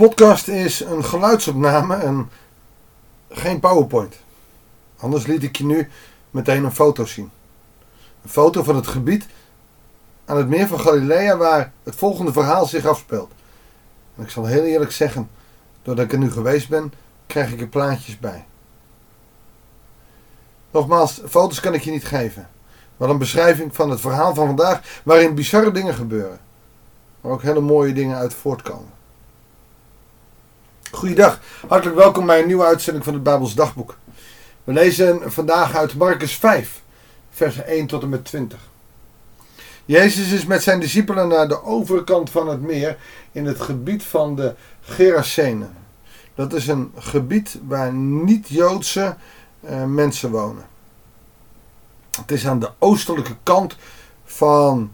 podcast is een geluidsopname en geen PowerPoint. Anders liet ik je nu meteen een foto zien. Een foto van het gebied aan het meer van Galilea waar het volgende verhaal zich afspeelt. En ik zal heel eerlijk zeggen, doordat ik er nu geweest ben, krijg ik er plaatjes bij. Nogmaals, foto's kan ik je niet geven. Wel een beschrijving van het verhaal van vandaag waarin bizarre dingen gebeuren. Maar ook hele mooie dingen uit voortkomen. Goeiedag, hartelijk welkom bij een nieuwe uitzending van het Bijbels Dagboek. We lezen vandaag uit Marcus 5, vers 1 tot en met 20. Jezus is met zijn discipelen naar de overkant van het meer in het gebied van de Gerasenen. Dat is een gebied waar niet-Joodse uh, mensen wonen. Het is aan de oostelijke kant van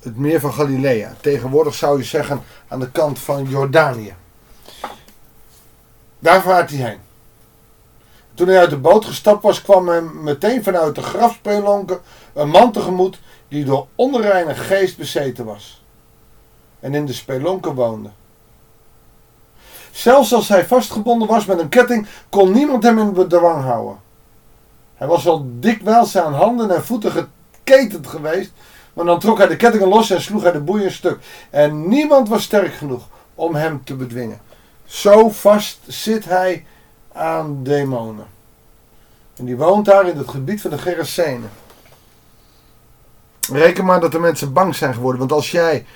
het meer van Galilea. Tegenwoordig zou je zeggen aan de kant van Jordanië. Daar vaart hij heen. Toen hij uit de boot gestapt was, kwam hem meteen vanuit de grafspelonken een man tegemoet die door onreine geest bezeten was. En in de spelonken woonde. Zelfs als hij vastgebonden was met een ketting, kon niemand hem in bedwang houden. Hij was al dikwijls aan handen en voeten geketend geweest, maar dan trok hij de kettingen los en sloeg hij de boeien stuk. En niemand was sterk genoeg om hem te bedwingen. Zo vast zit hij aan demonen. En die woont daar in het gebied van de Gerasenen. Reken maar dat de mensen bang zijn geworden. Want als jij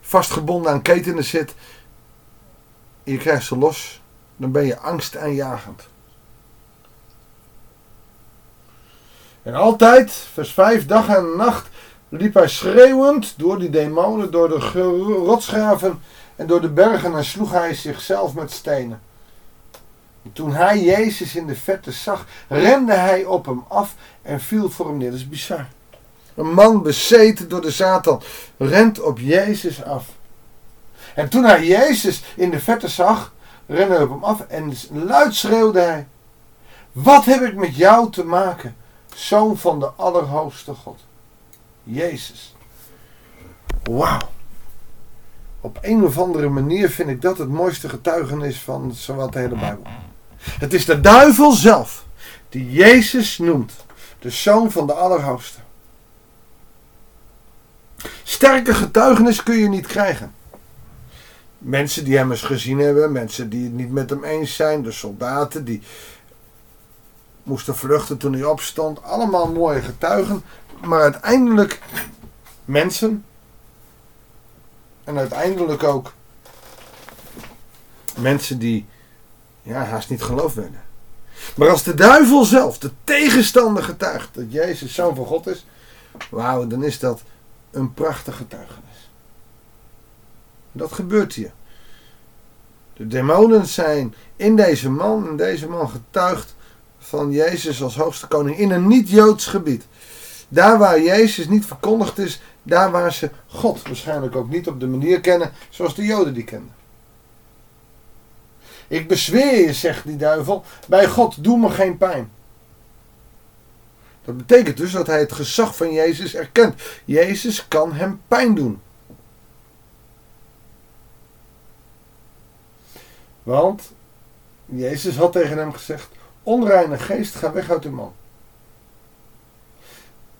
vastgebonden aan ketenen zit. Je krijgt ze los. Dan ben je angstaanjagend. En altijd, vers 5, dag en nacht liep hij schreeuwend door die demonen, door de rotsgraven en door de bergen en sloeg hij zichzelf met stenen. toen hij Jezus in de vette zag, rende hij op hem af en viel voor hem neer. Dat is bizar. Een man bezeten door de Satan rent op Jezus af. En toen hij Jezus in de vette zag, rende hij op hem af en luid schreeuwde hij: Wat heb ik met jou te maken, zoon van de Allerhoogste God? Jezus. Wauw. Op een of andere manier vind ik dat het mooiste getuigenis van zowat de hele Bijbel. Het is de duivel zelf die Jezus noemt, de zoon van de Allerhoogste. Sterke getuigenis kun je niet krijgen. Mensen die hem eens gezien hebben, mensen die het niet met hem eens zijn, de soldaten die moesten vluchten toen hij opstond, allemaal mooie getuigen, maar uiteindelijk mensen en uiteindelijk ook mensen die ja, haast niet geloofd werden. Maar als de duivel zelf, de tegenstander getuigt dat Jezus zoon van God is, wauw, dan is dat een prachtige getuigenis. Dat gebeurt hier. De demonen zijn in deze man, en deze man getuigt van Jezus als hoogste koning in een niet-Joods gebied. Daar waar Jezus niet verkondigd is, daar waar ze God waarschijnlijk ook niet op de manier kennen zoals de Joden die kenden. Ik bezweer je, zegt die duivel, bij God doe me geen pijn. Dat betekent dus dat hij het gezag van Jezus erkent. Jezus kan hem pijn doen. Want Jezus had tegen hem gezegd: Onreine geest, ga weg uit de man.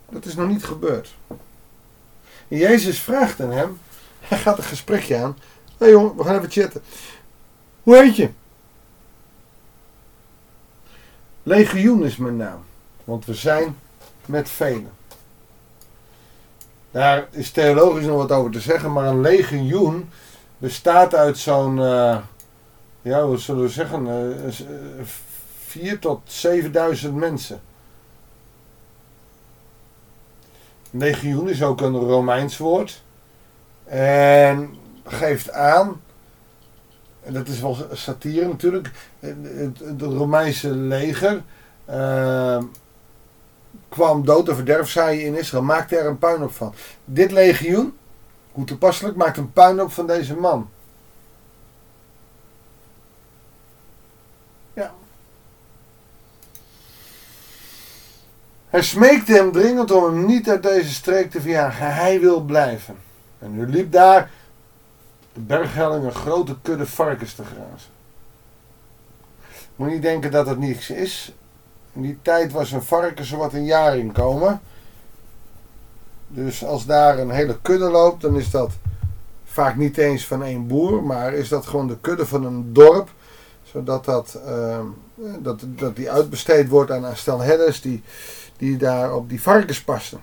Dat is nog niet gebeurd. En Jezus vraagt aan hem, hij gaat een gesprekje aan. Hé hey jongen, we gaan even chatten. Hoe heet je? Legioen is mijn naam, want we zijn met velen. Daar is theologisch nog wat over te zeggen, maar een legioen bestaat uit zo'n, uh, ja, wat zullen we zeggen, uh, 4 tot 7000 mensen. Legioen is ook een Romeins woord. En geeft aan, en dat is wel satire natuurlijk, het, het Romeinse leger uh, kwam dood en verderf zaaien in Israël, maakte er een puinhoop van. Dit legioen, hoe toepasselijk, maakt een puinhoop van deze man. Hij smeekte hem dringend om hem niet uit deze streek te verjagen. Hij wil blijven. En nu liep daar de berghelling een grote kudde varkens te grazen. Moet niet denken dat het niets is. In die tijd was een varken zo wat een jaar inkomen. Dus als daar een hele kudde loopt, dan is dat vaak niet eens van één boer, maar is dat gewoon de kudde van een dorp. Zodat dat, uh, dat, dat die uitbesteed wordt aan een stel herders die, die daar op die varkens passen.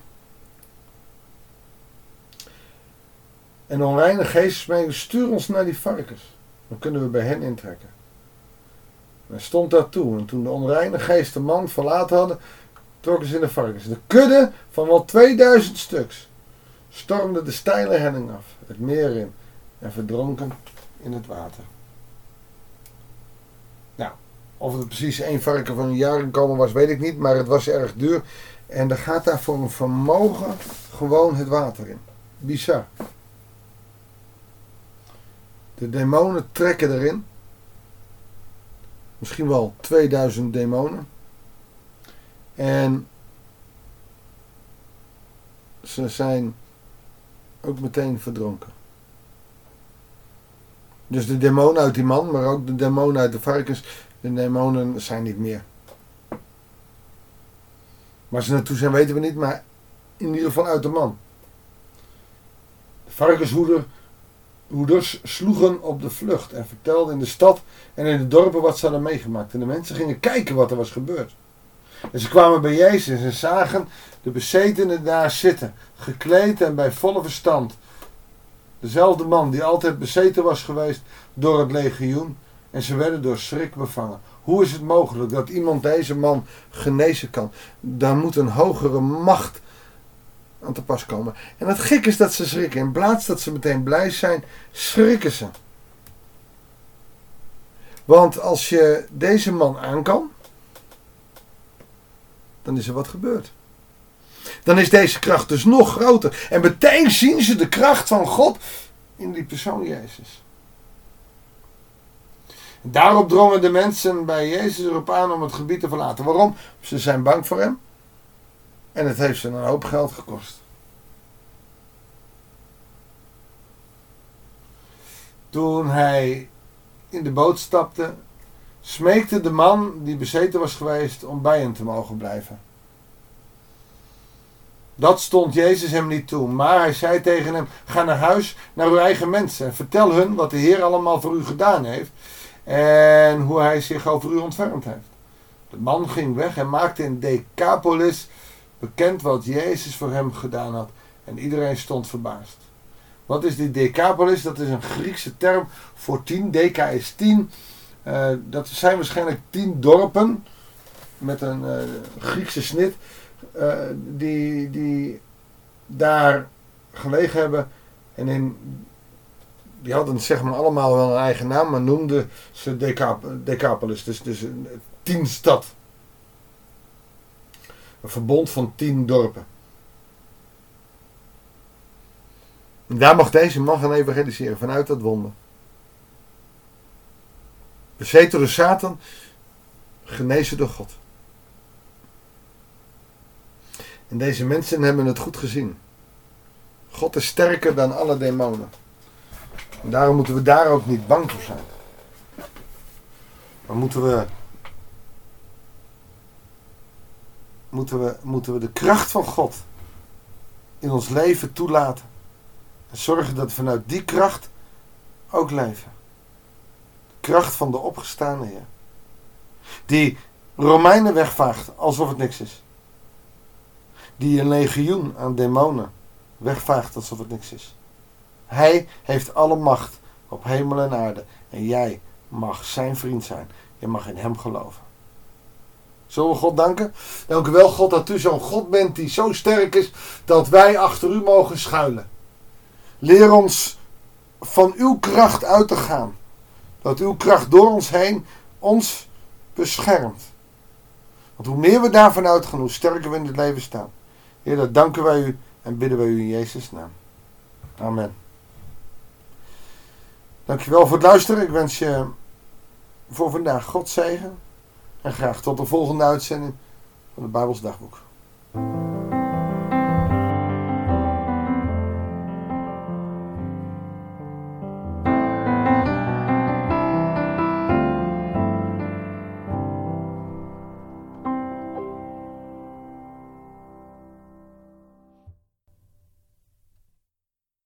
En onreine geest smeken, stuur ons naar die varkens. Dan kunnen we bij hen intrekken. En stond daar toe. En toen de onreine geest de man verlaten hadden, trokken ze in de varkens. De kudde van wel 2000 stuks stormde de steile helling af, het meer in en verdronken in het water. Of het precies één varken van een jaar inkomen was, weet ik niet, maar het was erg duur. En er gaat daar voor een vermogen gewoon het water in. Bizar. De demonen trekken erin. Misschien wel 2000 demonen. En ze zijn ook meteen verdronken. Dus de demonen uit die man, maar ook de demonen uit de varkens, de demonen zijn niet meer. Waar ze naartoe zijn weten we niet, maar in ieder geval uit de man. De varkenshoeder hoeders sloegen op de vlucht en vertelden in de stad en in de dorpen wat ze hadden meegemaakt. En de mensen gingen kijken wat er was gebeurd. En ze kwamen bij Jezus en zagen de bezetenen daar zitten, gekleed en bij volle verstand. Dezelfde man die altijd bezeten was geweest door het legioen. En ze werden door schrik bevangen. Hoe is het mogelijk dat iemand deze man genezen kan? Daar moet een hogere macht aan te pas komen. En het gek is dat ze schrikken. In plaats dat ze meteen blij zijn, schrikken ze. Want als je deze man aan kan, dan is er wat gebeurd. Dan is deze kracht dus nog groter. En meteen zien ze de kracht van God in die persoon Jezus. Daarop drongen de mensen bij Jezus erop aan om het gebied te verlaten. Waarom? Ze zijn bang voor hem. En het heeft ze een hoop geld gekost. Toen hij in de boot stapte, smeekte de man die bezeten was geweest om bij hem te mogen blijven. Dat stond Jezus hem niet toe, maar hij zei tegen hem: Ga naar huis, naar uw eigen mensen en vertel hun wat de Heer allemaal voor u gedaan heeft en hoe hij zich over u ontfermd heeft. De man ging weg en maakte in Decapolis bekend wat Jezus voor hem gedaan had en iedereen stond verbaasd. Wat is die Decapolis? Dat is een Griekse term voor tien. Deca is tien. Uh, dat zijn waarschijnlijk tien dorpen met een uh, Griekse snit. Uh, die, die daar gelegen hebben. En in, die hadden zeg maar allemaal wel een eigen naam, maar noemden ze Decap Decapolis. Dus, dus een tien stad. Een verbond van tien dorpen. En daar mag deze man gaan evangeliseren vanuit dat wonder. Bezeten door Satan, genezen door God. En deze mensen hebben het goed gezien. God is sterker dan alle demonen. En daarom moeten we daar ook niet bang voor zijn. Maar moeten we, moeten we, moeten we de kracht van God in ons leven toelaten. En zorgen dat we vanuit die kracht ook leven. De kracht van de opgestaande Heer. Die Romeinen wegvaagt alsof het niks is. Die een legioen aan demonen wegvaagt alsof het niks is. Hij heeft alle macht op hemel en aarde. En jij mag zijn vriend zijn. Je mag in hem geloven. Zullen we God danken? Dank u wel, God, dat u zo'n God bent die zo sterk is dat wij achter u mogen schuilen. Leer ons van uw kracht uit te gaan. Dat uw kracht door ons heen ons beschermt. Want hoe meer we daarvan uitgaan, hoe sterker we in het leven staan. Heer, dat danken wij u en bidden wij u in Jezus' naam. Amen. Dankjewel voor het luisteren. Ik wens je voor vandaag God zegen. En graag tot de volgende uitzending van het Bijbels Dagboek.